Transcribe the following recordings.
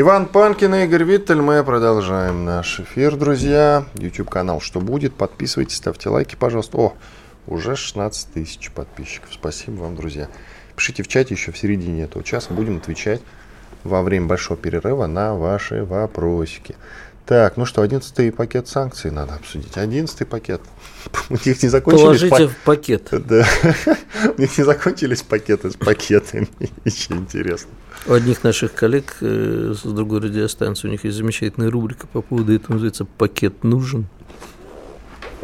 Иван Панкин и Игорь Виттель. Мы продолжаем наш эфир, друзья. YouTube канал «Что будет?». Подписывайтесь, ставьте лайки, пожалуйста. О, уже 16 тысяч подписчиков. Спасибо вам, друзья. Пишите в чате еще в середине этого часа. Будем отвечать во время большого перерыва на ваши вопросики. Так, ну что, одиннадцатый пакет санкций надо обсудить. Одиннадцатый пакет. У них не закончились... Положите в пакет. Да. У них не закончились пакеты с пакетами. Еще интересно. У одних наших коллег э, с другой радиостанции у них есть замечательная рубрика по поводу этого, называется «Пакет нужен».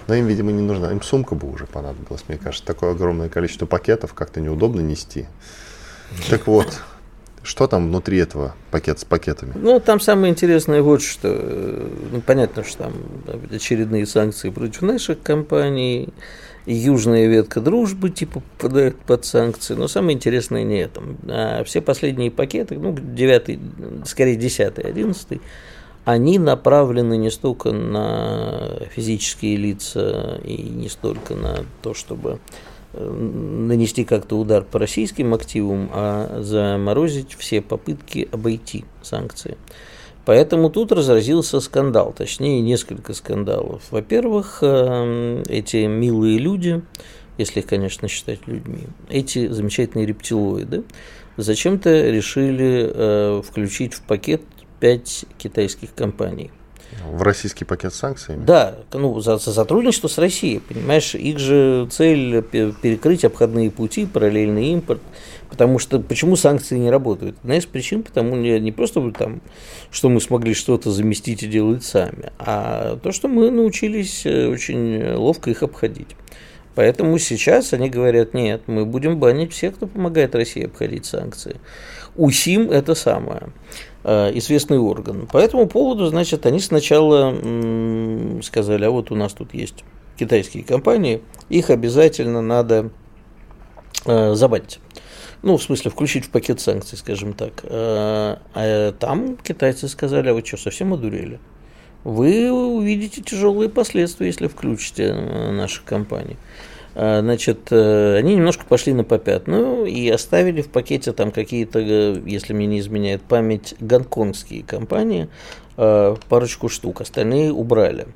Но им, видимо, не нужна. Им сумка бы уже понадобилась, мне кажется. Такое огромное количество пакетов как-то неудобно нести. Так вот, что там внутри этого пакета с пакетами? Ну, там самое интересное вот что. Э, ну, понятно, что там очередные санкции против наших компаний, южная ветка дружбы типа попадает под санкции, но самое интересное не это. А все последние пакеты, ну, девятый, скорее десятый, одиннадцатый, они направлены не столько на физические лица и не столько на то, чтобы нанести как-то удар по российским активам, а заморозить все попытки обойти санкции. Поэтому тут разразился скандал, точнее несколько скандалов. Во-первых, эм, эти милые люди, если их, конечно, считать людьми, эти замечательные рептилоиды, зачем-то решили э, включить в пакет пять китайских компаний. В российский пакет санкций? Да, ну, за, за сотрудничество с Россией, понимаешь, их же цель перекрыть обходные пути, параллельный импорт, потому что почему санкции не работают? Одна из причин, потому не, не просто там, что мы смогли что-то заместить и делать сами, а то, что мы научились э, очень ловко их обходить. Поэтому сейчас они говорят, нет, мы будем банить всех, кто помогает России обходить санкции. УСИМ – это самое. Э, известный орган. По этому поводу, значит, они сначала сказали, а вот у нас тут есть китайские компании, их обязательно надо э, забанить. Ну, в смысле, включить в пакет санкций, скажем так. Э, а там китайцы сказали, а вы что, совсем одурели? Вы увидите тяжелые последствия, если включите наши компании. А, значит, э, они немножко пошли на попятную и оставили в пакете там какие-то, э, если мне не изменяет память, гонконгские компании, э, парочку штук, остальные убрали.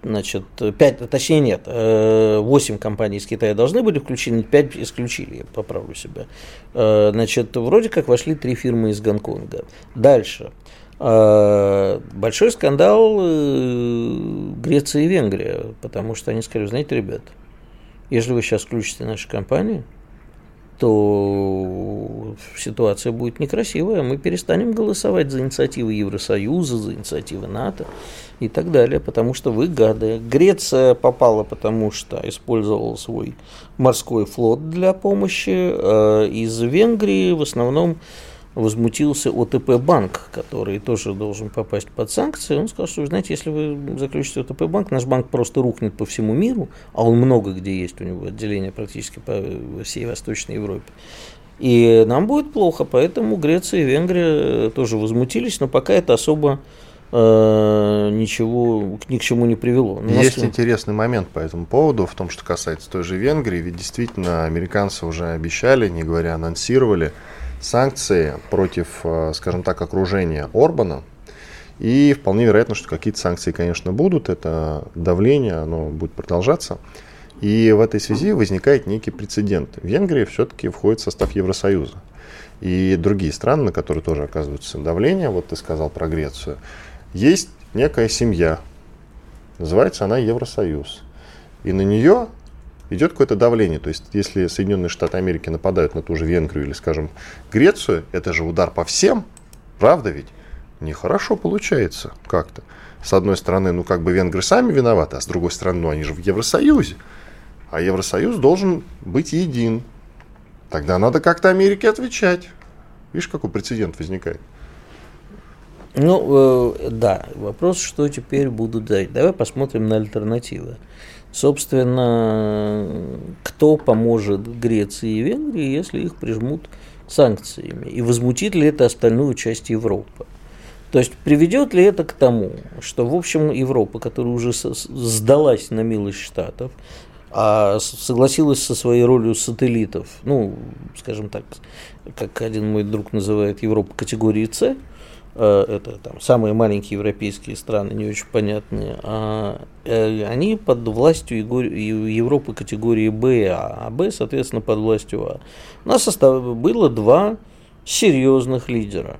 Значит, 5, точнее нет, 8 компаний из Китая должны были включены, 5 исключили, я поправлю себя. Значит, вроде как вошли три фирмы из Гонконга. Дальше. А, большой скандал э, Греция и Венгрия, потому что они сказали, знаете, ребят, если вы сейчас включите наши компании, то ситуация будет некрасивая. Мы перестанем голосовать за инициативы Евросоюза, за инициативы НАТО и так далее, потому что вы гады. Греция попала, потому что использовала свой морской флот для помощи. А из Венгрии в основном возмутился ОТП банк, который тоже должен попасть под санкции. Он сказал, что, вы знаете, если вы заключите ОТП банк, наш банк просто рухнет по всему миру, а он много где есть, у него отделение практически по всей Восточной Европе. И нам будет плохо, поэтому Греция и Венгрия тоже возмутились, но пока это особо э, ничего ни к чему не привело. Но Есть интересный момент по этому поводу, в том, что касается той же Венгрии, ведь действительно американцы уже обещали, не говоря анонсировали, санкции против, э, скажем так, окружения Орбана. И вполне вероятно, что какие-то санкции, конечно, будут. Это давление, оно будет продолжаться. И в этой связи возникает некий прецедент. Венгрия все-таки входит в состав Евросоюза. И другие страны, на которые тоже оказывается давление, вот ты сказал про Грецию, есть некая семья, называется она Евросоюз. И на нее идет какое-то давление. То есть, если Соединенные Штаты Америки нападают на ту же Венгрию или, скажем, Грецию, это же удар по всем, правда ведь? Нехорошо получается как-то. С одной стороны, ну как бы венгры сами виноваты, а с другой стороны, ну они же в Евросоюзе. А Евросоюз должен быть един. Тогда надо как-то Америке отвечать. Видишь, какой прецедент возникает? Ну, э, да, вопрос, что теперь будут делать. Давай посмотрим на альтернативы. Собственно, кто поможет Греции и Венгрии, если их прижмут санкциями? И возмутит ли это остальную часть Европы? То есть приведет ли это к тому, что, в общем, Европа, которая уже сдалась на милость Штатов, а согласилась со своей ролью сателлитов, ну, скажем так, как один мой друг называет Европа категории С, это там самые маленькие европейские страны, не очень понятные, а, э, они под властью Европы категории Б, а, а Б, соответственно, под властью А. У нас было два серьезных лидера.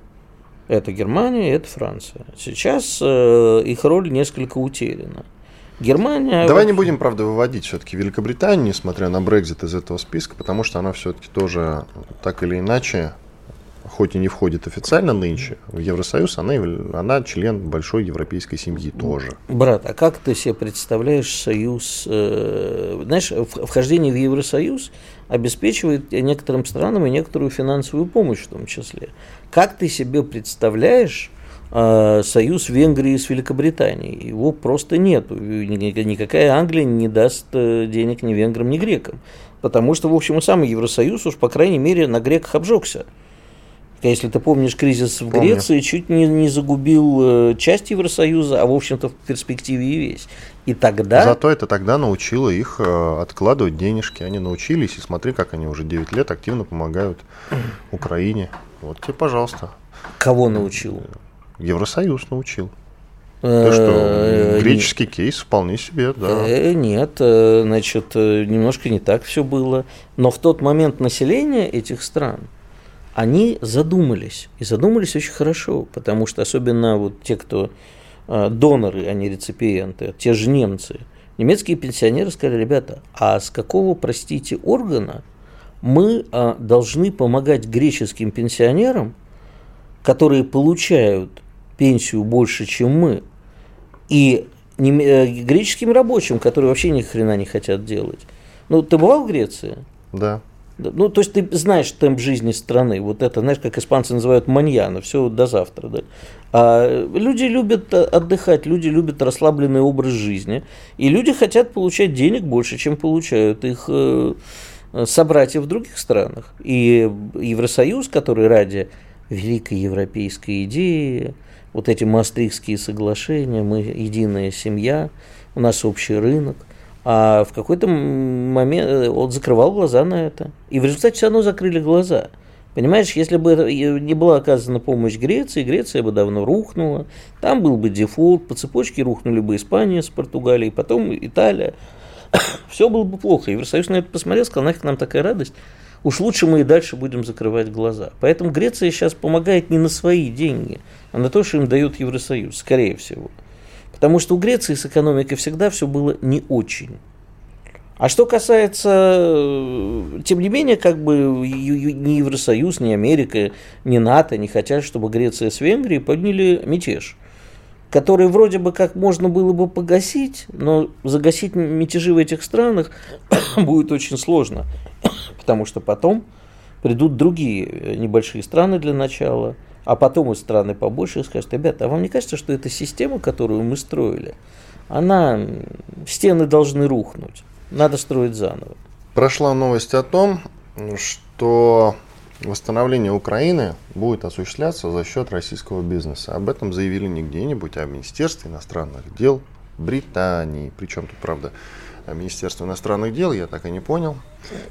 Это Германия, это Франция. Сейчас э, их роль несколько утеряна. Германия... Давай не будем, правда, выводить все-таки Великобританию, несмотря на Брекзит из этого списка, потому что она все-таки тоже так или иначе хоть и не входит официально нынче в Евросоюз, она, она член большой европейской семьи тоже. Брат, а как ты себе представляешь союз? Э, знаешь, вхождение в Евросоюз обеспечивает некоторым странам и некоторую финансовую помощь в том числе. Как ты себе представляешь э, союз Венгрии с Великобританией? Его просто нету. Никакая Англия не даст э, денег ни венграм, ни грекам. Потому что, в общем, и сам Евросоюз уж, по крайней мере, на греках обжегся. Если ты помнишь, кризис в Помню. Греции чуть не, не загубил э, часть Евросоюза, а в общем-то в перспективе и весь. И тогда... Зато это тогда научило их э, откладывать денежки. Они научились, и смотри, как они уже 9 лет активно помогают Украине. Вот тебе, пожалуйста. Кого научил? Евросоюз научил. То что э, греческий кейс вполне себе, да. Нет, значит, немножко не так все было. Но в тот момент население этих стран – они задумались. И задумались очень хорошо, потому что особенно вот те, кто э, доноры, а не реципиенты, те же немцы, немецкие пенсионеры сказали, ребята, а с какого, простите, органа мы а, должны помогать греческим пенсионерам, которые получают пенсию больше, чем мы, и э, греческим рабочим, которые вообще ни хрена не хотят делать. Ну, ты бывал в Греции? Да. Ну, то есть ты знаешь темп жизни страны. Вот это, знаешь, как испанцы называют маньяна, все до завтра. Да? А люди любят отдыхать, люди любят расслабленный образ жизни. И люди хотят получать денег больше, чем получают их э, собратья в других странах. И Евросоюз, который ради великой европейской идеи, вот эти мастрихские соглашения, мы единая семья, у нас общий рынок, а в какой-то момент э, он закрывал глаза на это. И в результате все равно закрыли глаза. Понимаешь, если бы не была оказана помощь Греции, Греция бы давно рухнула, там был бы дефолт, по цепочке рухнули бы Испания с Португалией, потом Италия. Все было бы плохо. Евросоюз на это посмотрел, сказал, нафиг нам такая радость. Уж лучше мы и дальше будем закрывать глаза. Поэтому Греция сейчас помогает не на свои деньги, а на то, что им дает Евросоюз, скорее всего. Потому что у Греции с экономикой всегда все было не очень. А что касается, э, тем не менее, как бы ни Евросоюз, ни Америка, ни НАТО не хотят, чтобы Греция с Венгрией подняли мятеж, который вроде бы как можно было бы погасить, но загасить мятежи в этих странах будет очень сложно, потому что потом придут другие э, небольшие страны для начала – а потом и страны побольше скажут, ребята, а вам не кажется, что эта система, которую мы строили, она, стены должны рухнуть, надо строить заново. Прошла новость о том, что восстановление Украины будет осуществляться за счет российского бизнеса. Об этом заявили не где-нибудь, а в Министерстве иностранных дел Британии. Причем тут, правда, Министерство иностранных дел, я так и не понял.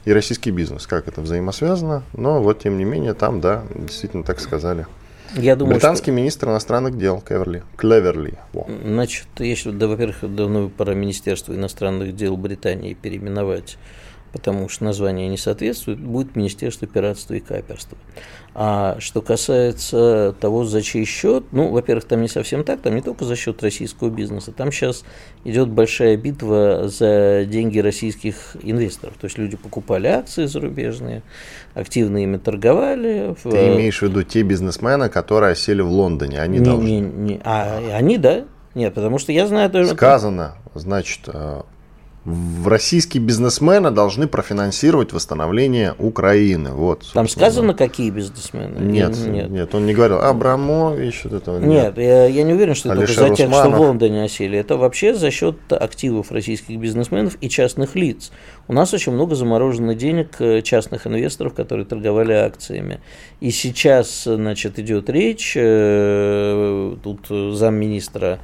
И российский бизнес, как это взаимосвязано. Но вот, тем не менее, там, да, действительно так сказали. Я думаю, Британский что... министр иностранных дел Кеверли. Клеверли. Во. Значит, если, да, во-первых, давно пора Министерство иностранных дел Британии переименовать потому что название не соответствует, будет Министерство пиратства и каперства. А что касается того, за чей счет, ну, во-первых, там не совсем так, там не только за счет российского бизнеса, там сейчас идет большая битва за деньги российских инвесторов. То есть люди покупали акции зарубежные, активно ими торговали. Ты имеешь в виду те бизнесмены, которые осели в Лондоне, они не, должны? Не, не, а они, да. Нет, потому что я знаю... Сказано, значит, э, в российские бизнесмены должны профинансировать восстановление Украины. Вот, Там сказано, какие бизнесмены? Нет, нет, нет, он не говорил. Абрамович, вот этого нет. Нет, я, я не уверен, что это только за тех, что в Лондоне осели. Это вообще за счет активов российских бизнесменов и частных лиц. У нас очень много заморожено денег э, частных инвесторов, которые торговали акциями. И сейчас, значит, идет речь, э, тут замминистра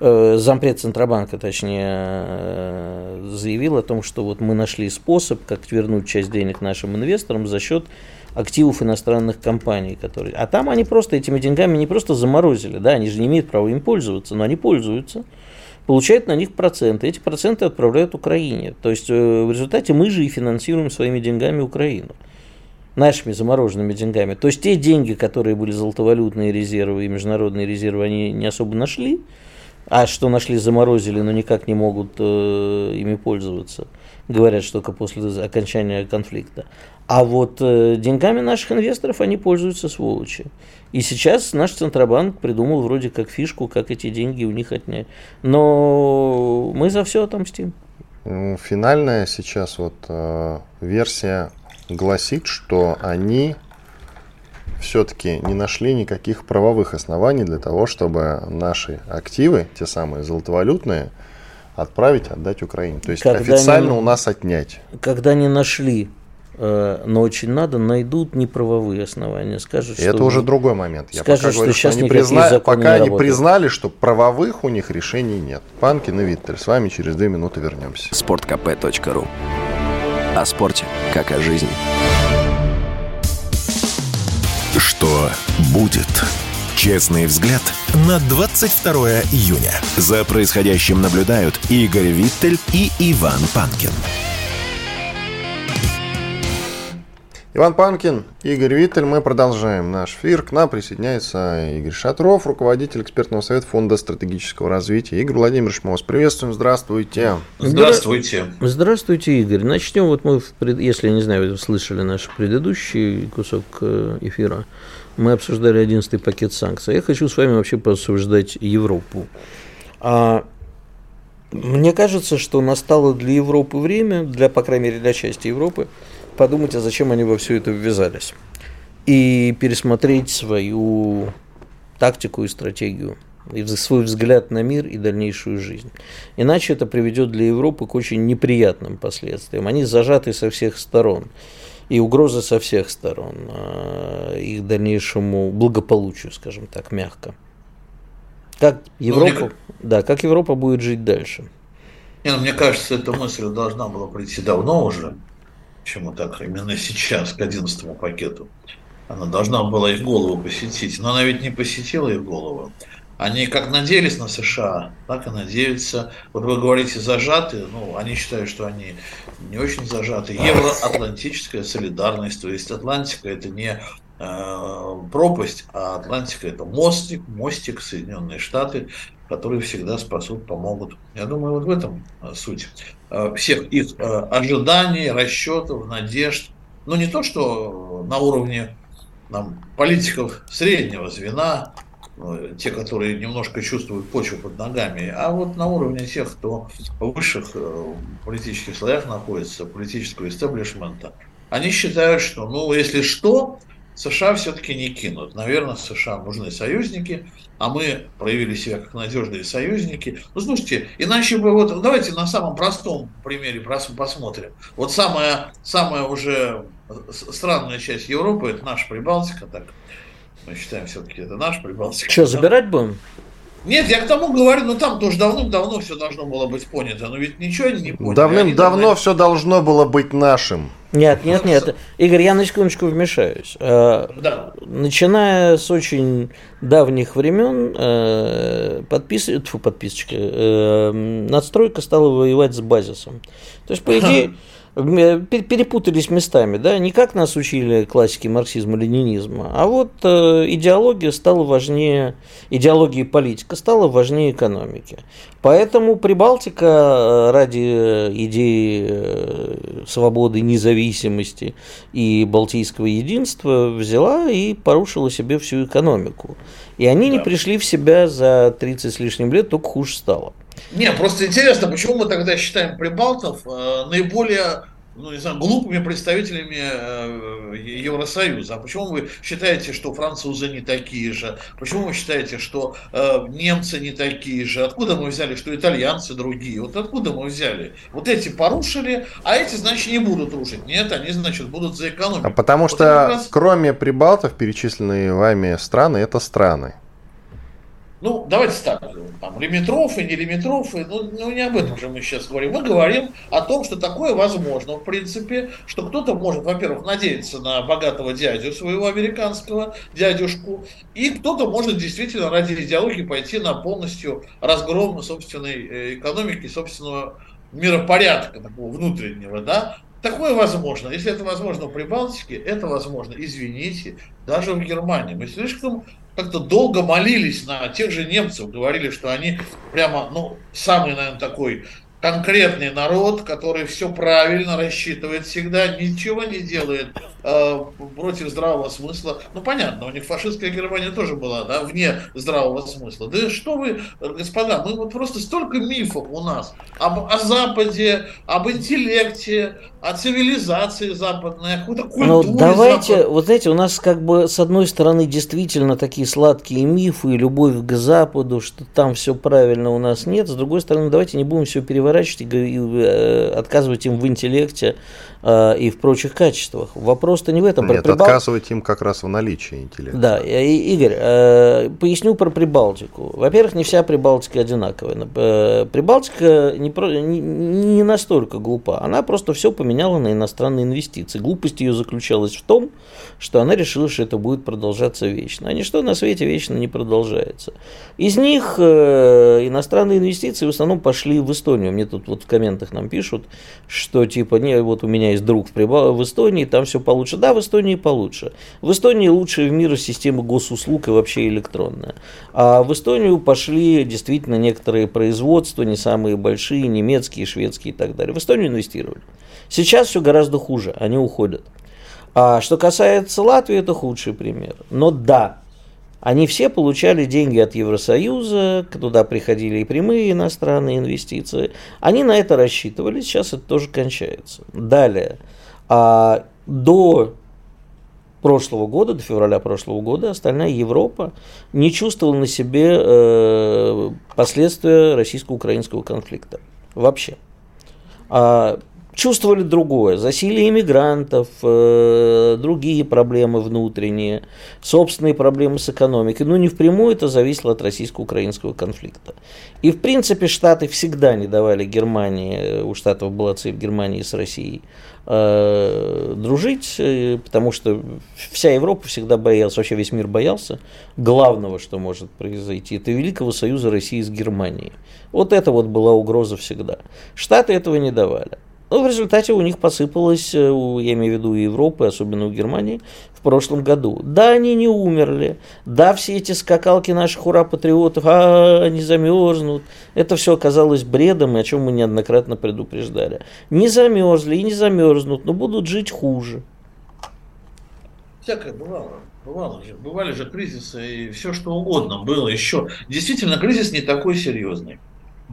Э, зампред Центробанка, точнее, э, заявил о том, что вот мы нашли способ, как вернуть часть денег нашим инвесторам за счет активов иностранных компаний, которые... А там они просто этими деньгами не просто заморозили, да, они же не имеют права им пользоваться, но они пользуются, получают на них проценты, эти проценты отправляют Украине. То есть э, в результате мы же и финансируем своими деньгами Украину нашими замороженными деньгами. То есть те деньги, которые были золотовалютные резервы и международные резервы, они не особо нашли, а что нашли, заморозили, но никак не могут э, ими пользоваться. Говорят, что только после окончания конфликта. А вот э, деньгами наших инвесторов они пользуются сволочи. И сейчас наш Центробанк придумал вроде как фишку, как эти деньги у них отнять. Но мы за все отомстим. Ну, финальная сейчас вот э, версия гласит, что они все-таки не нашли никаких правовых оснований для того, чтобы наши активы, те самые золотовалютные, отправить, отдать Украине. То есть когда официально не, у нас отнять. Когда не нашли, э, но очень надо, найдут неправовые основания. Скажут, что это уже другой момент. Я скажут, пока что говорю, сейчас что они призна... пока не они признали, что правовых у них решений нет. Панкин и Виттель. С вами через две минуты вернемся. Спорткп.ру О спорте, как о жизни. Что будет? Честный взгляд на 22 июня. За происходящим наблюдают Игорь Виттель и Иван Панкин. Иван Панкин, Игорь Виттель. Мы продолжаем наш эфир. К нам присоединяется Игорь Шатров, руководитель экспертного совета Фонда стратегического развития. Игорь Владимирович, мы вас приветствуем. Здравствуйте. Здравствуйте. Здравствуйте, Игорь. Начнем. Вот мы, если, не знаю, вы слышали наш предыдущий кусок э, эфира, мы обсуждали 11 пакет санкций. Я хочу с вами вообще пообсуждать Европу. А мне кажется, что настало для Европы время, для, по крайней мере, для части Европы, подумать, а зачем они во все это ввязались. И пересмотреть свою тактику и стратегию, и свой взгляд на мир и дальнейшую жизнь. Иначе это приведет для Европы к очень неприятным последствиям. Они зажаты со всех сторон. И угрозы со всех сторон а, их дальнейшему благополучию, скажем так, мягко. Как ну, Европа, ну, да, как Европа будет жить дальше? Не, ну, мне кажется, эта мысль должна была прийти давно уже. Почему так именно сейчас, к 11 пакету? Она должна была их голову посетить, но она ведь не посетила их голову. Они как надеялись на США, так и надеются. Вот вы говорите зажаты, ну, они считают, что они не очень зажаты. Евроатлантическая солидарность, то есть Атлантика это не пропасть, а Атлантика это мостик, мостик Соединенные Штаты, которые всегда спасут, помогут. Я думаю, вот в этом э, суть э, всех их э, ожиданий, расчетов, надежд. Ну, не то, что на уровне нам, политиков среднего звена, Э, те, которые немножко чувствуют почву под ногами, а вот на уровне тех, кто в высших э, политических слоях находится, политического истеблишмента, они считают, что, ну, если что, США все-таки не кинут. Наверное, США нужны союзники, а мы проявили себя как надежные союзники. Ну, слушайте, иначе бы вот, давайте на самом простом примере посмотрим. Вот самая, самая уже странная часть Европы, это наша Прибалтика, так мы считаем, все-таки это наш Прибалтика. Что, забирать будем? Нет, я к тому говорю, ну там тоже давным-давно все должно было быть понято, но ведь ничего они не поняли. Давным-давно давно... все должно было быть нашим. Нет, нет, нет. Игорь, я на секундочку вмешаюсь. Э, да. Начиная с очень давних времен, э, подпис... Фу, подписочка, э, надстройка стала воевать с базисом. То есть, по идее, перепутались местами, да, не как нас учили классики марксизма, ленинизма, а вот э, идеология стала важнее, идеология и политика стала важнее экономики. Поэтому Прибалтика э, ради идеи э, свободы, независимости и балтийского единства взяла и порушила себе всю экономику. И они да. не пришли в себя за 30 с лишним лет, только хуже стало. Не, просто интересно, почему мы тогда считаем прибалтов э, наиболее ну, не знаю, глупыми представителями э, Евросоюза. А почему вы считаете, что французы не такие же? Почему вы считаете, что э, немцы не такие же? Откуда мы взяли, что итальянцы другие? Вот откуда мы взяли? Вот эти порушили, а эти, значит, не будут рушить. Нет, они, значит, будут за экономику. А потому вот что, раз... кроме прибалтов, перечисленные вами страны, это страны ну, давайте так, там, лимитрофы, не лимитрофы, ну, ну, не об этом же мы сейчас говорим. Мы говорим о том, что такое возможно, в принципе, что кто-то может, во-первых, надеяться на богатого дядю своего американского, дядюшку, и кто-то может действительно ради идеологии пойти на полностью разгром собственной э, экономики, собственного миропорядка такого внутреннего, да, Такое возможно. Если это возможно в Прибалтике, это возможно, извините, даже в Германии. Мы слишком как-то долго молились на тех же немцев, говорили, что они прямо, ну, самый, наверное, такой конкретный народ, который все правильно рассчитывает всегда, ничего не делает э, против здравого смысла. Ну, понятно, у них фашистская Германия тоже была, да, вне здравого смысла. Да что вы, господа, мы вот просто столько мифов у нас об, о Западе, об интеллекте, о цивилизации западной, о какой-то культуре Ну, давайте, запад... вот эти у нас как бы с одной стороны действительно такие сладкие мифы, любовь к Западу, что там все правильно у нас нет. С другой стороны, давайте не будем все переворачивать и, и э, отказывать им в интеллекте э, и в прочих качествах. Вопрос-то не в этом. Нет, Прибал... отказывать им как раз в наличии интеллекта. Да, и, Игорь, э, поясню про Прибалтику. Во-первых, не вся Прибалтика одинаковая. Э, Прибалтика не, про, не, не настолько глупа. Она просто все поменяла поменяла на иностранные инвестиции. Глупость ее заключалась в том, что она решила, что это будет продолжаться вечно. А ничто на свете вечно не продолжается. Из них э, иностранные инвестиции в основном пошли в Эстонию. Мне тут вот в комментах нам пишут, что типа, не, вот у меня есть друг в, Прибал... в Эстонии, там все получше. Да, в Эстонии получше. В Эстонии лучшая в мире система госуслуг и вообще электронная. А в Эстонию пошли действительно некоторые производства, не самые большие, немецкие, шведские и так далее. В Эстонию инвестировали. Сейчас все гораздо хуже, они уходят. А что касается Латвии, это худший пример. Но да, они все получали деньги от Евросоюза, туда приходили и прямые иностранные инвестиции. Они на это рассчитывали, сейчас это тоже кончается. Далее, а до прошлого года, до февраля прошлого года, остальная Европа не чувствовала на себе э, последствия российско-украинского конфликта. Вообще. А чувствовали другое. Засилие иммигрантов, э, другие проблемы внутренние, собственные проблемы с экономикой. Ну, не впрямую это зависело от российско-украинского конфликта. И, в принципе, Штаты всегда не давали Германии, у Штатов была цель Германии с Россией, э, дружить, э, потому что вся Европа всегда боялась, вообще весь мир боялся главного, что может произойти, это Великого Союза России с Германией. Вот это вот была угроза всегда. Штаты этого не давали. Но ну, в результате у них посыпалось, э, я имею в виду Европы, особенно у Германии, в прошлом году. Да, они не умерли, да, все эти скакалки наших ура-патриотов, а, они замерзнут. Это все оказалось бредом, о чем мы неоднократно предупреждали. Не замерзли и не замерзнут, но будут жить хуже. Всякое бывало. Бывало, бывали же кризисы и все что угодно было еще. Действительно, кризис не такой серьезный.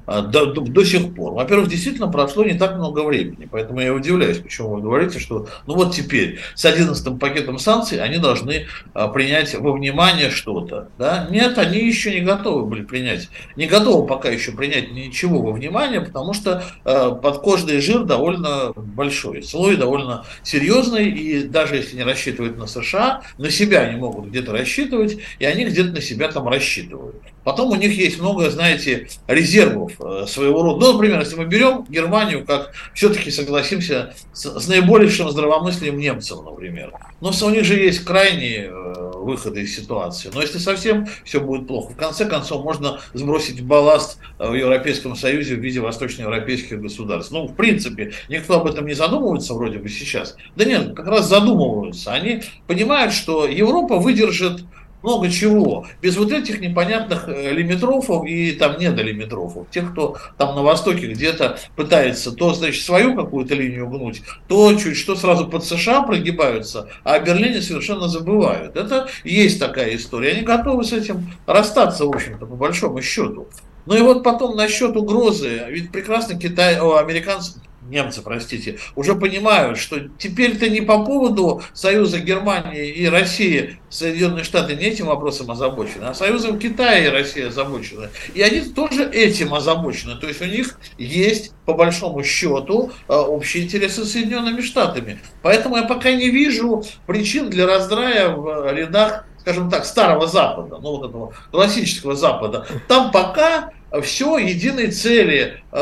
А, до, до, до сих пор. Во-первых, действительно прошло не так много времени, поэтому я удивляюсь, почему вы говорите, что ну вот теперь с 11 пакетом санкций они должны а, принять во внимание что-то. Да? Нет, они еще не готовы были принять, не готовы пока еще принять ничего во внимание, потому что а, подкожный жир довольно большой, слой довольно серьезный, и даже если не рассчитывают на США, на себя они могут где-то рассчитывать, и они где-то на себя там рассчитывают. Потом у них есть много, знаете, резервов э, своего рода. Ну, например, если мы берем Германию, как все-таки согласимся с, с наибольшим здравомыслием немцев, например. Но у них же есть крайние э, выходы из ситуации. Но если совсем все будет плохо, в конце концов можно сбросить балласт э, в Европейском Союзе в виде восточноевропейских государств. Ну, в принципе, никто об этом не задумывается вроде бы сейчас. Да нет, как раз задумываются. Они понимают, что Европа выдержит много чего. Без вот этих непонятных э, лимитрофов и там недолимитрофов. Тех, кто там на Востоке где-то пытается то, значит, свою какую-то линию гнуть, то чуть что сразу под США прогибаются, а о Берлине совершенно забывают. Это есть такая история. Они готовы с этим расстаться, в общем-то, по большому счету. Ну и вот потом насчет угрозы, ведь прекрасно Китай, о, американцы, немцы, простите, уже понимают, что теперь-то не по поводу Союза Германии и России Соединенные Штаты не этим вопросом озабочены, а Союзом Китая и Россия озабочены. И они тоже этим озабочены. То есть у них есть, по большому счету, э, общие интересы с Соединенными Штатами. Поэтому я пока не вижу причин для раздрая в рядах скажем так, старого Запада, ну вот этого классического Запада, там пока все единой цели э,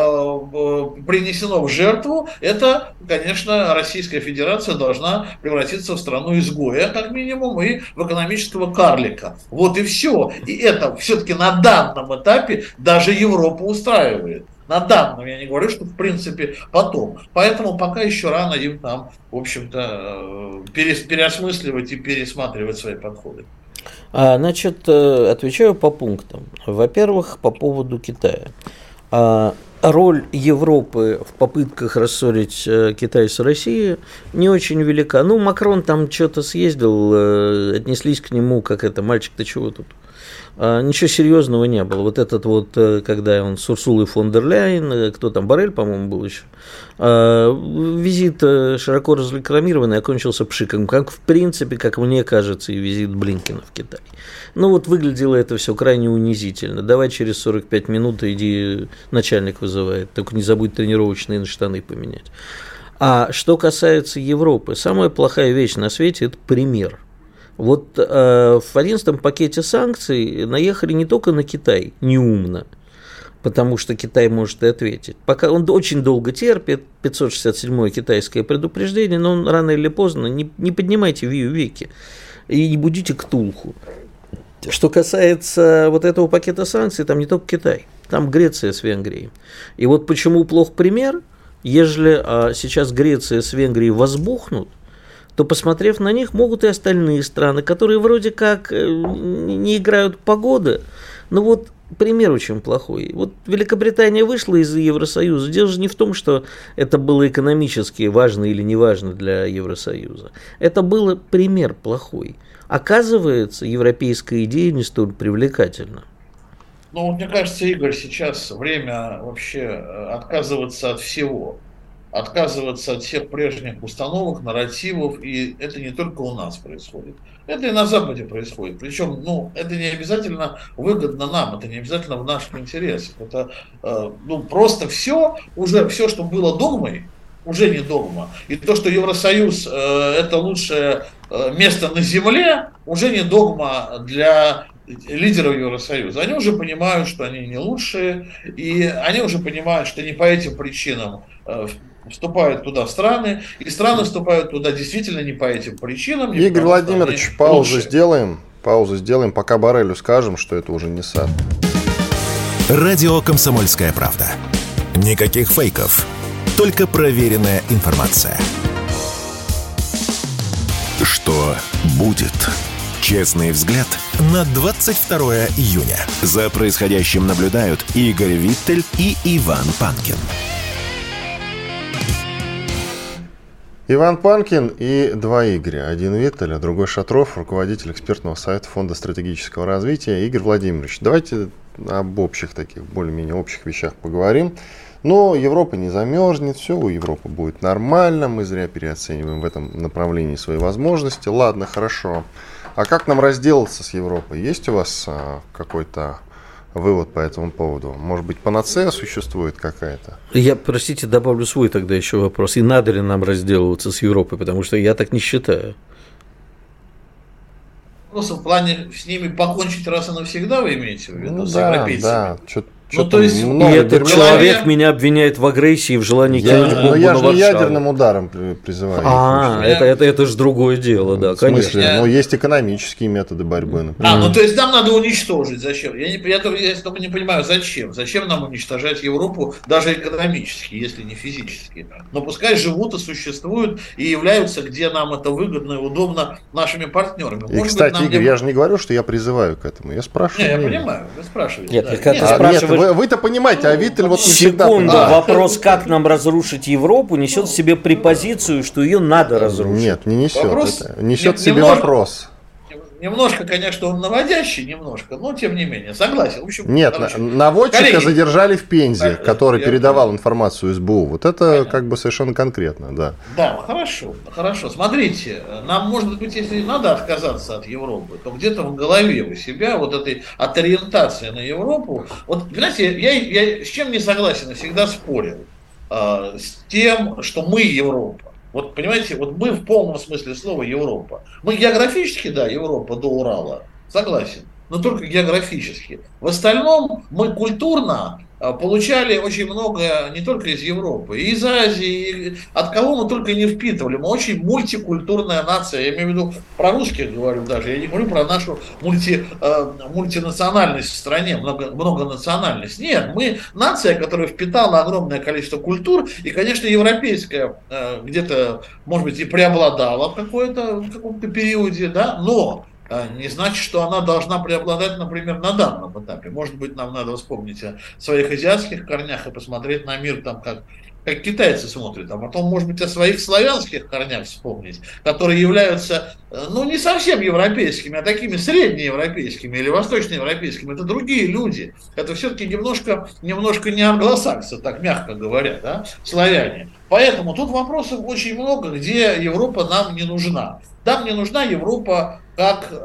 принесено в жертву, это, конечно, Российская Федерация должна превратиться в страну изгоя, как минимум, и в экономического карлика. Вот и все. И это все-таки на данном этапе даже Европа устраивает. На данном, я не говорю, что в принципе потом. Поэтому пока еще рано им там, в общем-то, э, переосмысливать и пересматривать свои подходы. А, значит, э, отвечаю по пунктам. Во-первых, по поводу Китая. А, роль Европы в попытках рассорить э, Китай с Россией не очень велика. Ну, Макрон там что-то съездил, э, отнеслись к нему, как это, мальчик-то чего тут? А, ничего серьезного не было. Вот этот вот, э, когда он с Урсулой фон дер Ляйен, э, кто там, Барель, по-моему, был еще, а, визит э, широко разрекламированный окончился пшиком, как в принципе, как мне кажется, и визит Блинкина в Китай. Ну вот выглядело это все крайне унизительно. Давай через 45 минут иди, начальник вызывает, только не забудь тренировочные штаны поменять. А что касается Европы, самая плохая вещь на свете – это пример – вот э, в 11 пакете санкций наехали не только на Китай, неумно, потому что Китай может и ответить. Пока он очень долго терпит, 567-е китайское предупреждение, но он рано или поздно, не, не поднимайте вию веки и не будите ктулху. Что касается вот этого пакета санкций, там не только Китай, там Греция с Венгрией. И вот почему плох пример, ежели а, сейчас Греция с Венгрией возбухнут, то, посмотрев на них, могут и остальные страны, которые вроде как э, не играют погоды. Но вот пример очень плохой. Вот Великобритания вышла из Евросоюза. Дело же не в том, что это было экономически важно или не важно для Евросоюза. Это был пример плохой. Оказывается, европейская идея не столь привлекательна. Ну, мне кажется, Игорь, сейчас время вообще э, отказываться от всего отказываться от всех прежних установок, нарративов, и это не только у нас происходит. Это и на Западе происходит. Причем, ну, это не обязательно выгодно нам, это не обязательно в наших интересах. Это, э, ну, просто все, уже все, что было догмой, уже не догма. И то, что Евросоюз э, это лучшее э, место на Земле, уже не догма для лидеров Евросоюза. Они уже понимают, что они не лучшие, и они уже понимают, что не по этим причинам э, вступают туда страны, и страны вступают туда действительно не по этим причинам. Игорь потому, Владимирович, паузу лучше. сделаем. Паузу сделаем, пока Барелю скажем, что это уже не сад. Радио «Комсомольская правда». Никаких фейков, только проверенная информация. Что будет? Честный взгляд на 22 июня. За происходящим наблюдают Игорь Виттель и Иван Панкин. Иван Панкин и два Игоря. Один Виттель, а другой Шатров, руководитель экспертного совета Фонда стратегического развития. Игорь Владимирович, давайте об общих таких, более-менее общих вещах поговорим. Но Европа не замерзнет, все у Европы будет нормально, мы зря переоцениваем в этом направлении свои возможности. Ладно, хорошо. А как нам разделаться с Европой? Есть у вас а, какой-то вывод по этому поводу? Может быть, панацея существует какая-то? Я, простите, добавлю свой тогда еще вопрос. И надо ли нам разделываться с Европой? Потому что я так не считаю. Просто в плане с ними покончить раз и навсегда, вы имеете в виду, ну, с да, европейцами? Что ну, то есть, и этот человек меня обвиняет в агрессии, в желании я, кинуть бомбу но я же не ядерным ударом призываю. А, это, это, это же другое дело, да, в конечно. Смысле? Но есть экономические методы борьбы, например. А, ну то есть нам надо уничтожить. Зачем? Я, не, я, я только не понимаю, зачем? Зачем нам уничтожать Европу даже экономически, если не физически? Но пускай живут и существуют и являются, где нам это выгодно и удобно нашими партнерами. И, Может кстати, быть, Игорь, не... я же не говорю, что я призываю к этому. Я спрашиваю. Не, я понимаю, вы спрашиваете. Нет, да. когда ты спрашиваешь вы, вы-то понимаете, а Виттель вот не Секунду, всегда... вопрос, как нам разрушить Европу, несет в себе препозицию, что ее надо разрушить. Нет, не несет. Вопрос... Это. Несет в себе вопрос. Немножко, конечно, он наводящий, немножко, но тем не менее, согласен. В общем, Нет, короче, наводчика коллеги, задержали в Пензе, а, который передавал понял. информацию СБУ. Вот это Понятно. как бы совершенно конкретно, да. Да, хорошо, хорошо. Смотрите, нам, может быть, если надо отказаться от Европы, то где-то в голове у себя вот этой от ориентации на Европу, вот, знаете, я, я с чем не согласен и всегда спорил, э, с тем, что мы Европа. Вот понимаете, вот мы в полном смысле слова Европа. Мы географически, да, Европа до Урала, согласен, но только географически. В остальном мы культурно получали очень много не только из Европы, и из Азии, и от кого мы только не впитывали. Мы очень мультикультурная нация. Я имею в виду про русских говорю даже. Я не говорю про нашу мульти, э, мультинациональность в стране, много, многонациональность. Нет, мы нация, которая впитала огромное количество культур, и, конечно, европейская э, где-то, может быть, и преобладала в, в каком-то периоде, да, но а, не значит, что она должна преобладать, например, на данном этапе. Может быть, нам надо вспомнить о своих азиатских корнях и посмотреть на мир там, как, как китайцы смотрят, а потом, может быть, о своих славянских корнях вспомнить, которые являются, э, ну, не совсем европейскими, а такими среднеевропейскими или восточноевропейскими. Это другие люди. Это все-таки немножко, немножко не англосаксы, так мягко говоря, да, славяне. Поэтому тут вопросов очень много, где Европа нам не нужна. Нам не нужна Европа как э,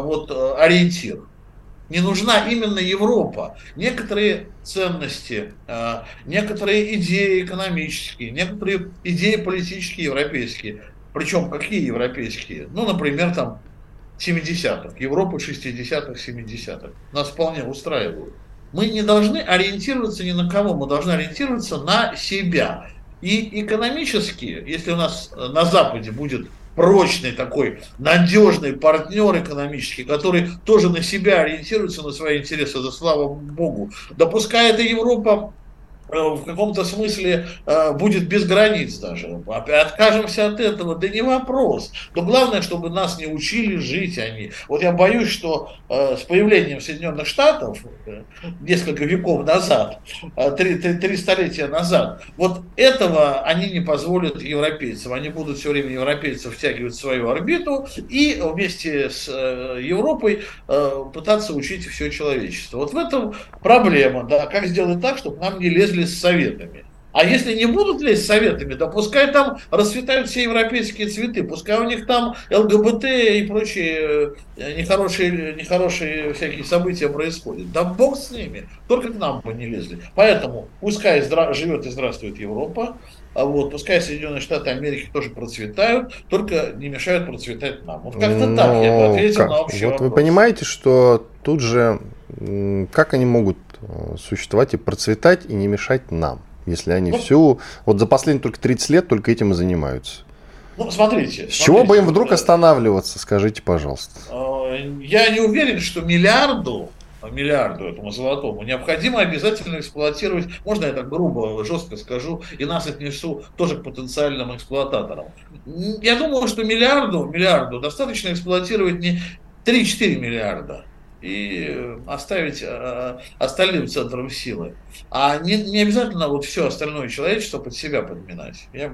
вот э, ориентир. Не нужна именно Европа. Некоторые ценности, э, некоторые идеи экономические, некоторые идеи политические европейские. Причем какие европейские? Ну, например, там 70-х, Европа 60-х, 70-х. Нас вполне устраивают. Мы не должны ориентироваться ни на кого, мы должны ориентироваться на себя. И экономически, если у нас на Западе будет прочный такой, надежный партнер экономический, который тоже на себя ориентируется, на свои интересы, да слава богу. Да пускай эта Европа в каком-то смысле э, будет без границ даже. Откажемся от этого, да не вопрос. Но главное, чтобы нас не учили жить они. Вот я боюсь, что э, с появлением Соединенных Штатов несколько веков назад, три, три, три столетия назад, вот этого они не позволят европейцам. Они будут все время европейцев втягивать в свою орбиту и вместе с Европой пытаться учить все человечество. Вот в этом проблема, да, как сделать так, чтобы нам не лезли с советами. А если не будут лезть с советами, то пускай там расцветают все европейские цветы, пускай у них там ЛГБТ и прочие э, нехорошие, нехорошие всякие события происходят. Да бог с ними, только к нам бы не лезли. Поэтому пускай здра- живет и здравствует Европа, а вот, пускай Соединенные Штаты Америки тоже процветают, только не мешают процветать нам. Вот как-то Но так я бы ответил как? на общий Вот вопрос. вы понимаете, что тут же, как они могут существовать и процветать и не мешать нам, если они ну, всю, вот за последние только 30 лет только этим и занимаются. Ну, смотрите. С смотрите, чего бы им вдруг останавливаться, скажите, пожалуйста. Э, я не уверен, что миллиарду, миллиарду этому золотому необходимо обязательно эксплуатировать, можно я так грубо, жестко скажу, и нас отнесу тоже к потенциальным эксплуататорам. Я думаю, что миллиарду, миллиарду достаточно эксплуатировать не 3-4 миллиарда, и оставить э, остальным центром силы. А не, не обязательно вот все остальное человечество под себя подминать. Я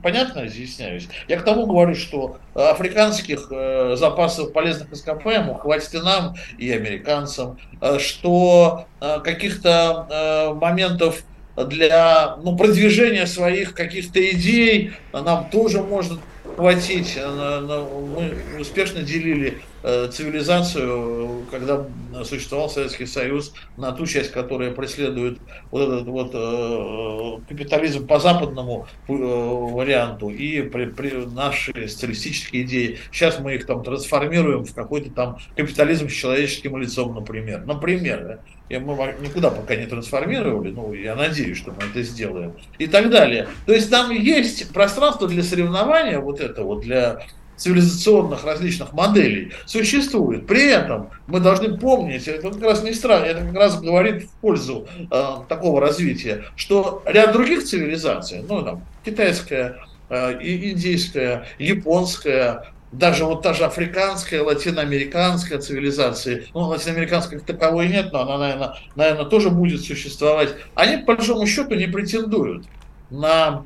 понятно изъясняюсь? Я к тому говорю, что африканских э, запасов полезных ископаемых хватит и нам, и американцам, э, что каких-то моментов для ну, продвижения своих каких-то идей нам тоже может хватить. Мы успешно делили цивилизацию, когда существовал Советский Союз, на ту часть, которая преследует вот этот вот э, капитализм по западному э, варианту и при, при наши социалистические идеи. Сейчас мы их там трансформируем в какой-то там капитализм с человеческим лицом, например. Например, да? мы никуда пока не трансформировали, ну, я надеюсь, что мы это сделаем, и так далее. То есть там есть пространство для соревнования, вот это вот, для цивилизационных различных моделей существует. При этом мы должны помнить, это как раз не странно, это как раз говорит в пользу э, такого развития, что ряд других цивилизаций, ну там китайская, э, индийская, японская, даже вот та же африканская, латиноамериканская цивилизация, ну, латиноамериканской таковой нет, но она, наверное, наверное, тоже будет существовать, они, по большому счету, не претендуют на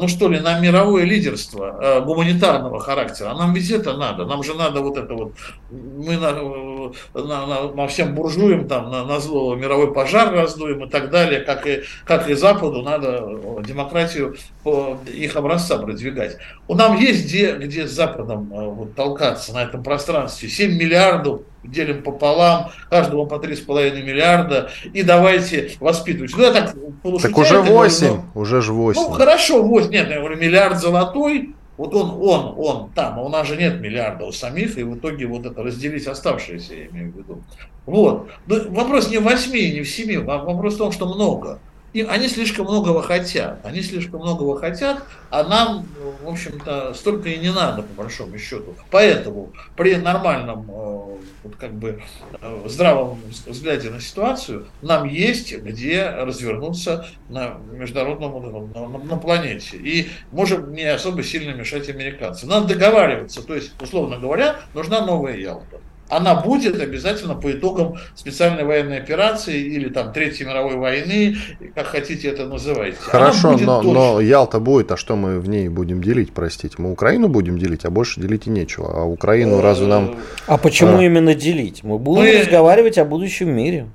ну что ли, на мировое лидерство а, гуманитарного характера. А нам ведь это надо. Нам же надо вот это вот, мы на, на, на, всем буржуям там на, на зло мировой пожар раздуем и так далее, как и, как и Западу надо демократию по их образца продвигать. У нам есть где, где с Западом а, вот, толкаться на этом пространстве. 7 миллиардов делим пополам, каждому по 3,5 миллиарда, и давайте воспитывать. Ну, я так Так уже 8, но, уже же 8. Ну, хорошо, 8, нет, я говорю, миллиард золотой, вот он, он, он там, а у нас же нет миллиарда у самих, и в итоге вот это разделить оставшиеся, я имею в виду. Вот. Но вопрос не в 8, не в 7, вопрос в том, что много и они слишком многого хотят. Они слишком многого хотят, а нам, в общем-то, столько и не надо, по большому счету. Поэтому при нормальном, э, вот как бы, э, здравом взгляде на ситуацию, нам есть где развернуться на международном, на, на, на планете. И можем не особо сильно мешать американцам. Надо договариваться. То есть, условно говоря, нужна новая Ялта она будет обязательно по итогам специальной военной операции или там Третьей мировой войны, как хотите это называйте. Хорошо, но, но Ялта будет, а что мы в ней будем делить, простите? Мы Украину будем делить, а больше делить и нечего. А Украину разве нам... А почему а... именно делить? Мы будем мы... разговаривать о будущем мире.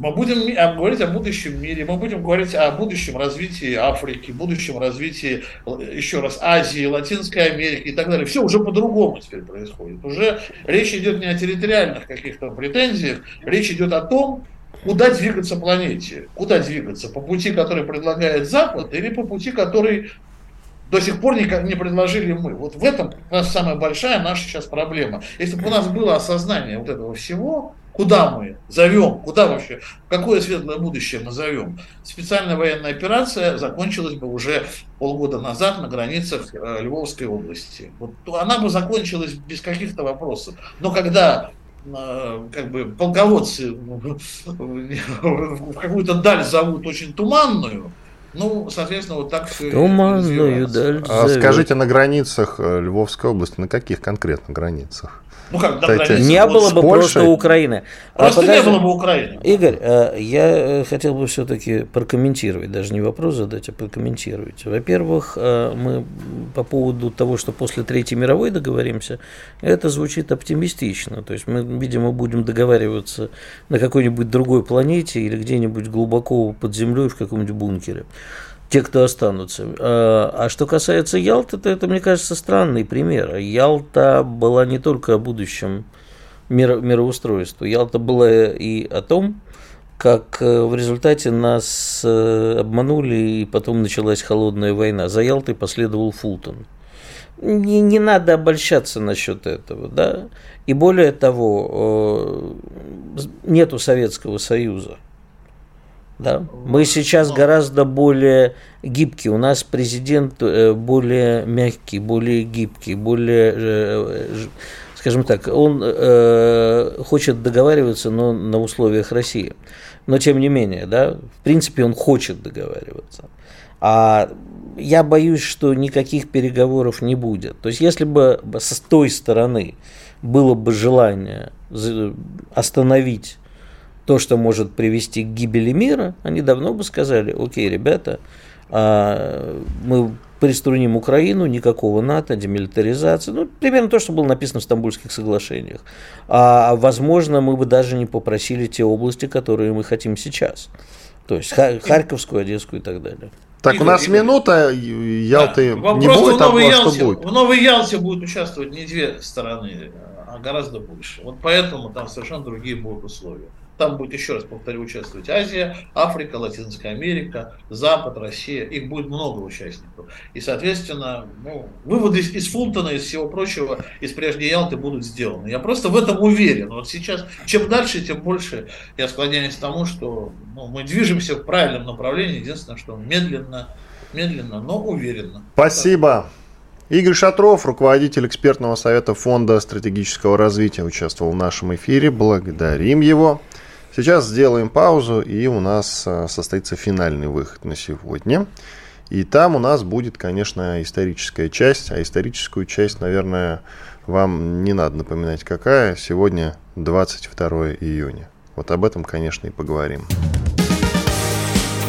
Мы будем говорить о будущем мире, мы будем говорить о будущем развитии Африки, будущем развитии, еще раз, Азии, Латинской Америки и так далее. Все уже по-другому теперь происходит. Уже речь идет не о территориальных каких-то претензиях, речь идет о том, куда двигаться планете. Куда двигаться? По пути, который предлагает Запад, или по пути, который до сих пор не, не предложили мы. Вот в этом у нас самая большая наша сейчас проблема. Если бы у нас было осознание вот этого всего, Куда мы зовем? Куда вообще? Какое светлое будущее мы зовем? Специальная военная операция закончилась бы уже полгода назад на границах э, Львовской области. Вот она бы закончилась без каких-то вопросов. Но когда э, как бы полководцы в какую-то даль зовут очень туманную, ну, соответственно, вот так все. Туманную даль. А скажите, на границах э, Львовской области, на каких конкретно границах? Ну как, Кстати, не было бы просто Украины. А просто а, не было бы Украины. Игорь, э, я э, хотел бы все-таки прокомментировать, даже не вопрос задать, а прокомментировать. Во-первых, мы по поводу того, что после Третьей мировой договоримся, это звучит оптимистично. То есть мы, видимо, будем договариваться на какой-нибудь другой планете или где-нибудь глубоко под землей в каком-нибудь бункере те, кто останутся. А, а что касается Ялты, то это, мне кажется, странный пример. Ялта была не только о будущем миро мироустройства. Ялта была и о том, как э, в результате нас э, обманули, и потом началась холодная война. За Ялтой последовал Фултон. Не, не надо обольщаться насчет этого, да. И более того, э, нету Советского Союза. Да. Мы сейчас гораздо более гибкие. У нас президент э, более мягкий, более гибкий, более, э, скажем так, он э, хочет договариваться, но на условиях России. Но тем не менее, да, в принципе, он хочет договариваться. А я боюсь, что никаких переговоров не будет. То есть, если бы с той стороны было бы желание остановить то, что может привести к гибели мира, они давно бы сказали, окей, ребята, а, мы приструним Украину, никакого НАТО, демилитаризации. Ну, примерно то, что было написано в Стамбульских соглашениях. А, возможно, мы бы даже не попросили те области, которые мы хотим сейчас. То есть Харьковскую, Одесскую и так далее. Так, Игорь, у нас Игорь. минута, Ялты да. не будет, а Ялте, что будет? В Новой Ялте будет участвовать не две стороны, а гораздо больше. Вот поэтому там совершенно другие будут условия. Там будет, еще раз повторю, участвовать Азия, Африка, Латинская Америка, Запад, Россия. Их будет много участников. И, соответственно, ну, выводы из, из Фултона, из всего прочего, из прежней Ялты будут сделаны. Я просто в этом уверен. Вот сейчас, чем дальше, тем больше я склоняюсь к тому, что ну, мы движемся в правильном направлении. Единственное, что медленно, медленно, но уверенно. Спасибо. Игорь Шатров, руководитель экспертного совета Фонда стратегического развития, участвовал в нашем эфире. Благодарим его. Сейчас сделаем паузу, и у нас а, состоится финальный выход на сегодня. И там у нас будет, конечно, историческая часть, а историческую часть, наверное, вам не надо напоминать, какая. Сегодня 22 июня. Вот об этом, конечно, и поговорим.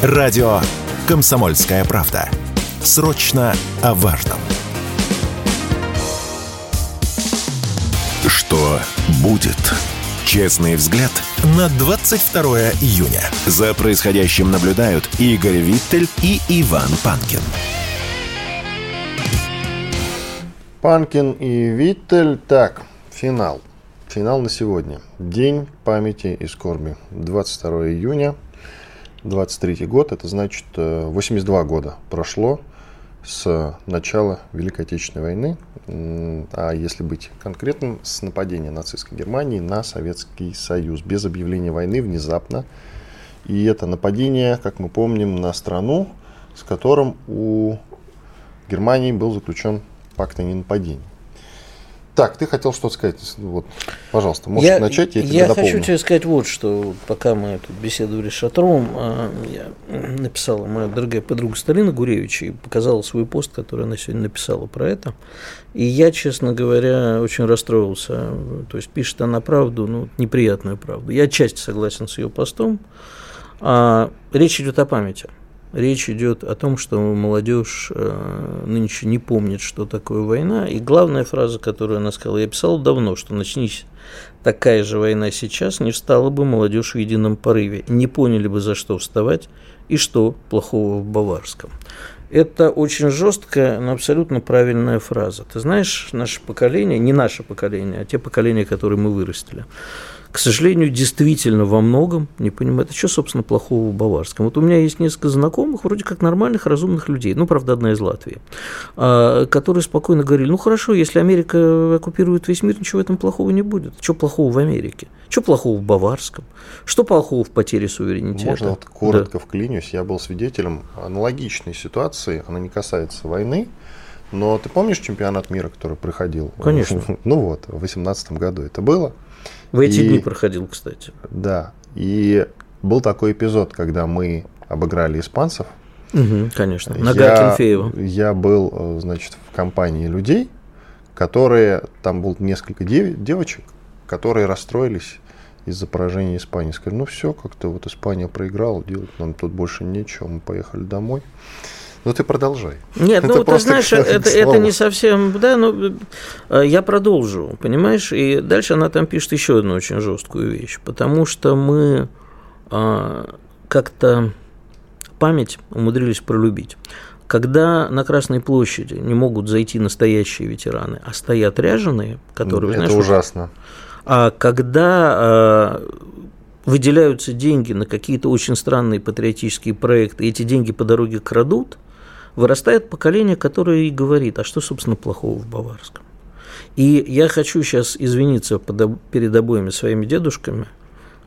Радио «Комсомольская правда». Срочно о важном. Что будет? Честный взгляд на 22 июня. За происходящим наблюдают Игорь Виттель и Иван Панкин. Панкин и Виттель. Так, финал. Финал на сегодня. День памяти и скорби. 22 июня, 23 год. Это значит 82 э, года прошло с начала Великой Отечественной войны, а если быть конкретным, с нападения нацистской Германии на Советский Союз без объявления войны внезапно. И это нападение, как мы помним, на страну, с которым у Германии был заключен пакт о ненападении. Так, ты хотел что-то сказать? Вот, пожалуйста, можешь я, начать, я тебе Я дополню. хочу тебе сказать вот, что пока мы тут беседовали с Шатровым, а, я написала моя дорогая подруга Сталина Гуревич и показала свой пост, который она сегодня написала про это. И я, честно говоря, очень расстроился. То есть пишет она правду, ну, неприятную правду. Я отчасти согласен с ее постом. А, речь идет о памяти. Речь идет о том, что молодежь э, нынче не помнит, что такое война. И главная фраза, которую она сказала, я писал давно, что начнись такая же война сейчас, не встала бы молодежь в едином порыве, не поняли бы, за что вставать и что плохого в Баварском. Это очень жесткая, но абсолютно правильная фраза. Ты знаешь, наше поколение, не наше поколение, а те поколения, которые мы вырастили, к сожалению, действительно во многом не понимает, а что, собственно, плохого в Баварском. Вот у меня есть несколько знакомых, вроде как нормальных, разумных людей, ну, правда, одна из Латвии, а, которые спокойно говорили, ну, хорошо, если Америка оккупирует весь мир, ничего в этом плохого не будет. Что плохого в Америке? Что плохого в Баварском? Что плохого в потере суверенитета? Можно вот коротко да. вклинюсь. Я был свидетелем аналогичной ситуации, она не касается войны, но ты помнишь чемпионат мира, который проходил? Конечно. Ну вот, в 2018 году это было. В эти и, дни проходил, кстати. Да. И был такой эпизод, когда мы обыграли испанцев. Угу, конечно. Нога я, Кенфеева. Я был, значит, в компании людей, которые, там было несколько дев, девочек, которые расстроились из-за поражения Испании. Сказали, ну все, как-то вот Испания проиграла, делать нам тут больше нечего, мы поехали домой. Ну ты продолжай. Нет, ну ты знаешь, это, это не совсем, да, ну э, я продолжу, понимаешь, и дальше она там пишет еще одну очень жесткую вещь, потому что мы а, как-то память умудрились пролюбить. Когда на Красной площади не могут зайти настоящие ветераны, а стоят ряженые, которые... Это знаешь, ужасно. А когда а, выделяются деньги на какие-то очень странные патриотические проекты, и эти деньги по дороге крадут, вырастает поколение, которое и говорит, а что, собственно, плохого в Баварском. И я хочу сейчас извиниться перед обоими своими дедушками,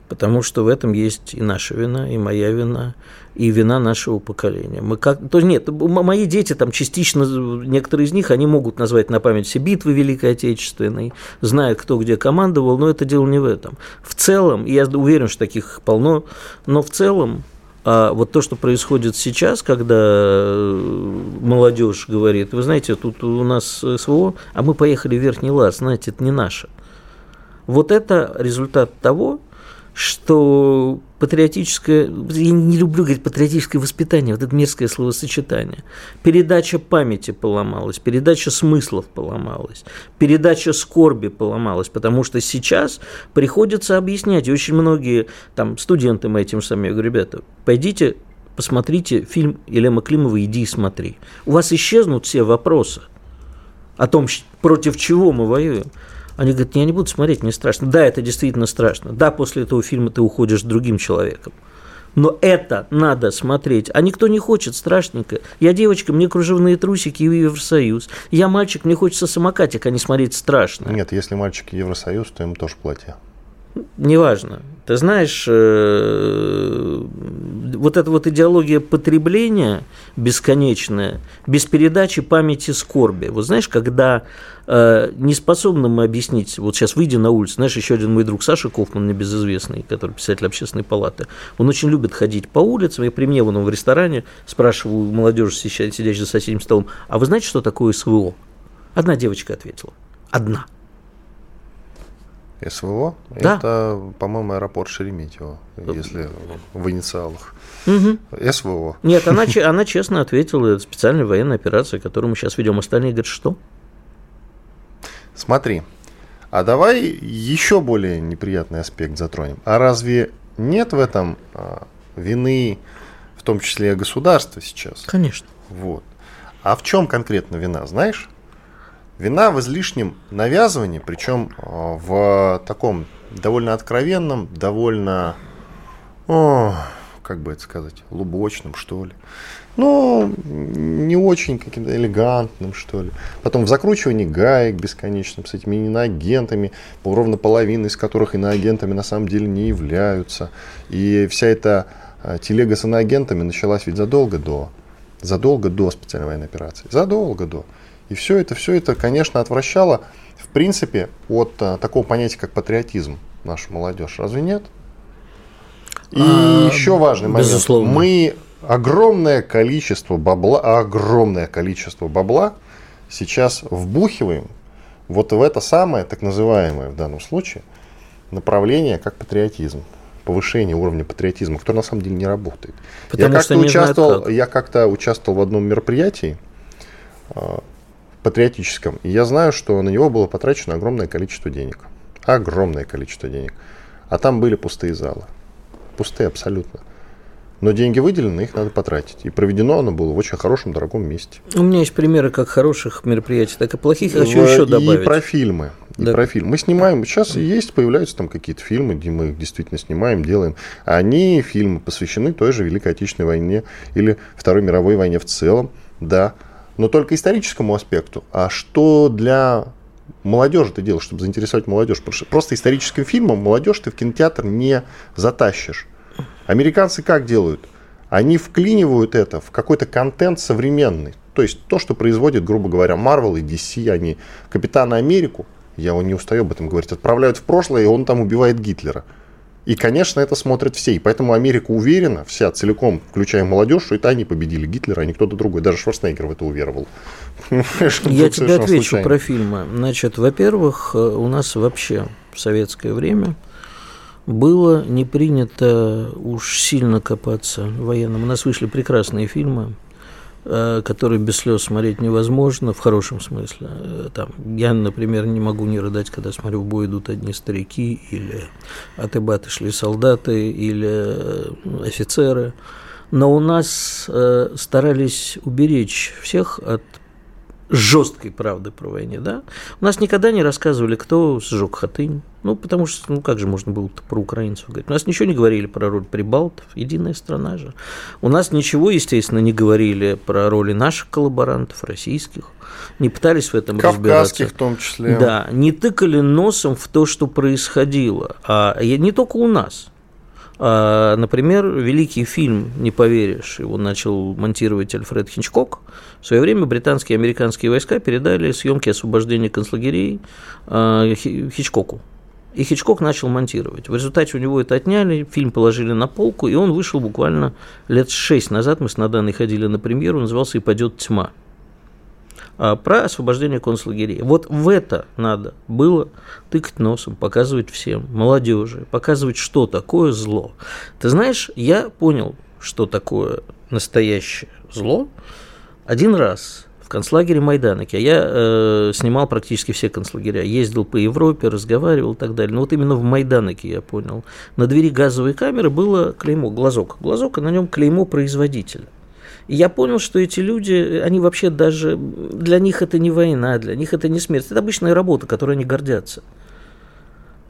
потому что в этом есть и наша вина, и моя вина, и вина нашего поколения. Мы как, то нет, мои дети там частично, некоторые из них, они могут назвать на память все битвы Великой Отечественной, знают, кто где командовал, но это дело не в этом. В целом, я уверен, что таких полно, но в целом а вот то, что происходит сейчас, когда э, молодежь говорит, вы знаете, тут у нас СВО, а мы поехали в Верхний Лаз, знаете, это не наше. Вот это результат того, что патриотическое, я не люблю говорить патриотическое воспитание, вот это мерзкое словосочетание. Передача памяти поломалась, передача смыслов поломалась, передача скорби поломалась, потому что сейчас приходится объяснять, и очень многие там студенты мои тем самым, я говорю, ребята, пойдите посмотрите фильм Елема Климова «Иди и смотри». У вас исчезнут все вопросы о том, против чего мы воюем. Они говорят, я не буду смотреть, мне страшно. Да, это действительно страшно. Да, после этого фильма ты уходишь другим человеком. Но это надо смотреть. А никто не хочет, страшненько. Я девочка, мне кружевные трусики и Евросоюз. Я мальчик, мне хочется самокатик, а не смотреть страшно. Нет, если мальчик Евросоюз, то им тоже платье. Неважно. Ты знаешь, э, вот эта вот идеология потребления бесконечная, без передачи памяти скорби. Вот знаешь, когда э, не способны мы объяснить, вот сейчас выйдя на улицу, знаешь, еще один мой друг Саша Кофман, небезызвестный, который писатель общественной палаты, он очень любит ходить по улицам, и при мне вон в ресторане спрашиваю молодежи, сидящей за соседним столом, а вы знаете, что такое СВО? Одна девочка ответила. Одна. СВО? Да. Это, по-моему, аэропорт Шереметьево, если в инициалах. Угу. СВО. Нет, она, она честно ответила, это специальная военная операция, которую мы сейчас ведем. Остальные говорят, что? Смотри, а давай еще более неприятный аспект затронем. А разве нет в этом а, вины, в том числе государства сейчас? Конечно. Вот. А в чем конкретно вина, знаешь? Вина в излишнем навязывании, причем а, в таком довольно откровенном, довольно, о, как бы это сказать, лубочном, что ли. Ну, не очень каким-то элегантным, что ли. Потом в закручивании гаек бесконечным с этими иноагентами, ровно половина из которых иноагентами на самом деле не являются. И вся эта а, телега с иноагентами началась ведь задолго до, задолго до специальной военной операции. Задолго до. И все это, все это, конечно, отвращало, в принципе, от а, такого понятия, как патриотизм нашу молодежь. Разве нет? И а, еще важный момент. Безусловно. Мы огромное количество бабла, огромное количество бабла сейчас вбухиваем вот в это самое, так называемое в данном случае, направление, как патриотизм повышение уровня патриотизма, который на самом деле не работает. Потому я как-то участвовал, как. я как-то участвовал в одном мероприятии э, патриотическом, и я знаю, что на него было потрачено огромное количество денег, огромное количество денег, а там были пустые залы, пустые абсолютно. Но деньги выделены, их надо потратить. И проведено оно было в очень хорошем, дорогом месте. У меня есть примеры как хороших мероприятий, так и плохих. Хочу в, еще добавить. И про фильмы. И да. про фильм. Мы снимаем, сейчас есть, появляются там какие-то фильмы, где мы их действительно снимаем, делаем. Они, фильмы, посвящены той же Великой Отечественной войне или Второй мировой войне в целом, да. Но только историческому аспекту. А что для молодежи ты делаешь, чтобы заинтересовать молодежь? Просто историческим фильмом молодежь ты в кинотеатр не затащишь. Американцы как делают? Они вклинивают это в какой-то контент современный. То есть то, что производит, грубо говоря, Marvel и DC, они Капитана Америку, я не устаю об этом говорить, отправляют в прошлое, и он там убивает Гитлера. И, конечно, это смотрят все. И поэтому Америка уверена, вся целиком, включая молодежь, что это они победили Гитлера, а не кто-то другой. Даже Шварценеггер в это уверовал. Я тебе отвечу про фильмы. Значит, во-первых, э, у нас вообще в советское время было не принято уж сильно копаться военным. У нас вышли прекрасные фильмы, э, которые без слез смотреть невозможно, в хорошем смысле. Э, там, я, например, не могу не рыдать, когда смотрю «В бой идут одни старики», или «От Ибаты шли солдаты», или э, «Офицеры». Но у нас старались уберечь всех от жесткой правды про войне, да? У нас никогда не рассказывали, кто сжег Хатынь. Ну, потому что, ну, как же можно было про украинцев говорить? У нас ничего не говорили про роль прибалтов, единая страна же. У нас ничего, естественно, не говорили про роли наших коллаборантов, российских. Не пытались в этом Кавказских разбираться. в том числе. Да, не тыкали носом в то, что происходило. А не только у нас. А, например, великий фильм «Не поверишь», его начал монтировать Альфред Хичкок. В свое время британские и американские войска передали съемки освобождения концлагерей а, Хичкоку. И Хичкок начал монтировать. В результате у него это отняли, фильм положили на полку, и он вышел буквально лет шесть назад. Мы с Наданой ходили на премьеру, назывался «И падет тьма». А, про освобождение концлагерей. Вот в это надо было тыкать носом, показывать всем, молодежи, показывать, что такое зло. Ты знаешь, я понял, что такое настоящее зло один раз в концлагере Майданоке. Я э, снимал практически все концлагеря, ездил по Европе, разговаривал и так далее. Но вот именно в Майданоке я понял. На двери газовой камеры было клеймо, глазок. Глазок, и на нем клеймо производителя. И я понял, что эти люди, они вообще даже, для них это не война, для них это не смерть. Это обычная работа, которой они гордятся.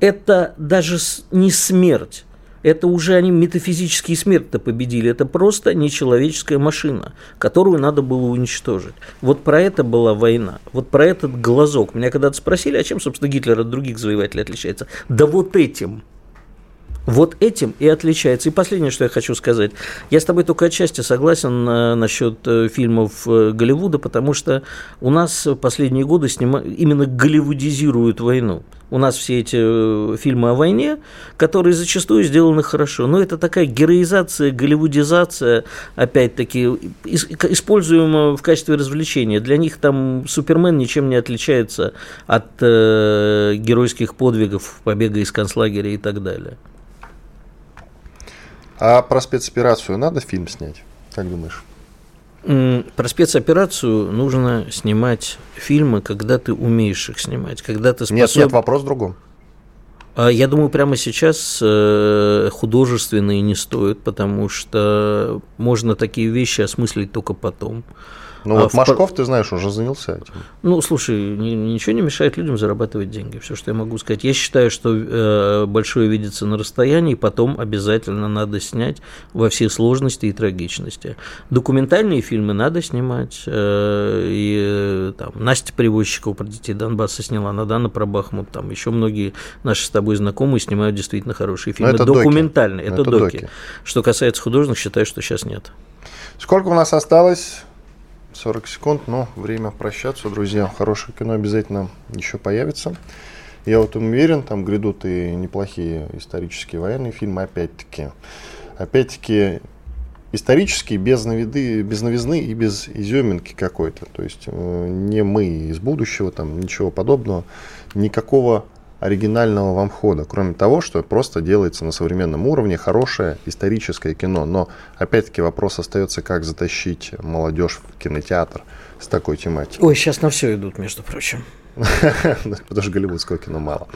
Это даже не смерть. Это уже они метафизические смерть-то победили. Это просто нечеловеческая машина, которую надо было уничтожить. Вот про это была война. Вот про этот глазок. Меня когда-то спросили, а чем, собственно, Гитлер от других завоевателей отличается? Да вот этим – Вот этим и отличается. И последнее, что я хочу сказать. Я с тобой только отчасти согласен э, насчет э, фильмов э, Голливуда, потому что у нас последние годы снима... именно голливудизируют войну. У нас все эти фильмы о войне, которые зачастую сделаны хорошо. Но это такая героизация, голливудизация, опять-таки, используемая в качестве развлечения. Для них там Супермен ничем не отличается от э, геройских подвигов, побега из концлагеря и так далее. А про спецоперацию надо фильм снять? Как думаешь? Про спецоперацию нужно снимать фильмы, когда ты умеешь их снимать, когда ты способен... Нет, нет, вопрос в другом. А, я думаю, прямо сейчас э, художественные не стоят, потому что можно такие вещи осмыслить только потом. Ну, а вот в... Машков, ты знаешь, уже занялся этим. Ну, слушай, ничего не мешает людям зарабатывать деньги. Все, что я могу сказать. Я считаю, что э, большое видится на расстоянии, потом обязательно надо снять во всей сложности и трагичности. Документальные фильмы надо снимать. Э, и э, там, Настя Привозчикова про детей Донбасса сняла, Надана про Бахмут. Там еще многие наши с тобой знакомые снимают действительно хорошие фильмы. это Документальные. Доки. Это, это доки. доки. Что касается художественных, считаю, что сейчас нет. Сколько у нас осталось? 40 секунд, но время прощаться, друзья. Хорошее кино обязательно еще появится. Я вот уверен, там грядут и неплохие исторические военные фильмы, опять-таки. Опять-таки, исторические, без, новиды, без новизны и без изюминки какой-то. То есть э, не мы из будущего, там ничего подобного. Никакого оригинального вам входа, кроме того, что просто делается на современном уровне хорошее историческое кино. Но опять-таки вопрос остается, как затащить молодежь в кинотеатр с такой тематикой. Ой, сейчас на все идут, между прочим. Потому что голливудского кино мало.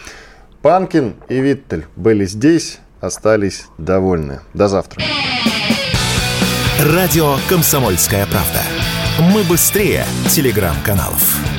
Панкин и Виттель были здесь, остались довольны. До завтра. Радио «Комсомольская правда». Мы быстрее телеграм-каналов.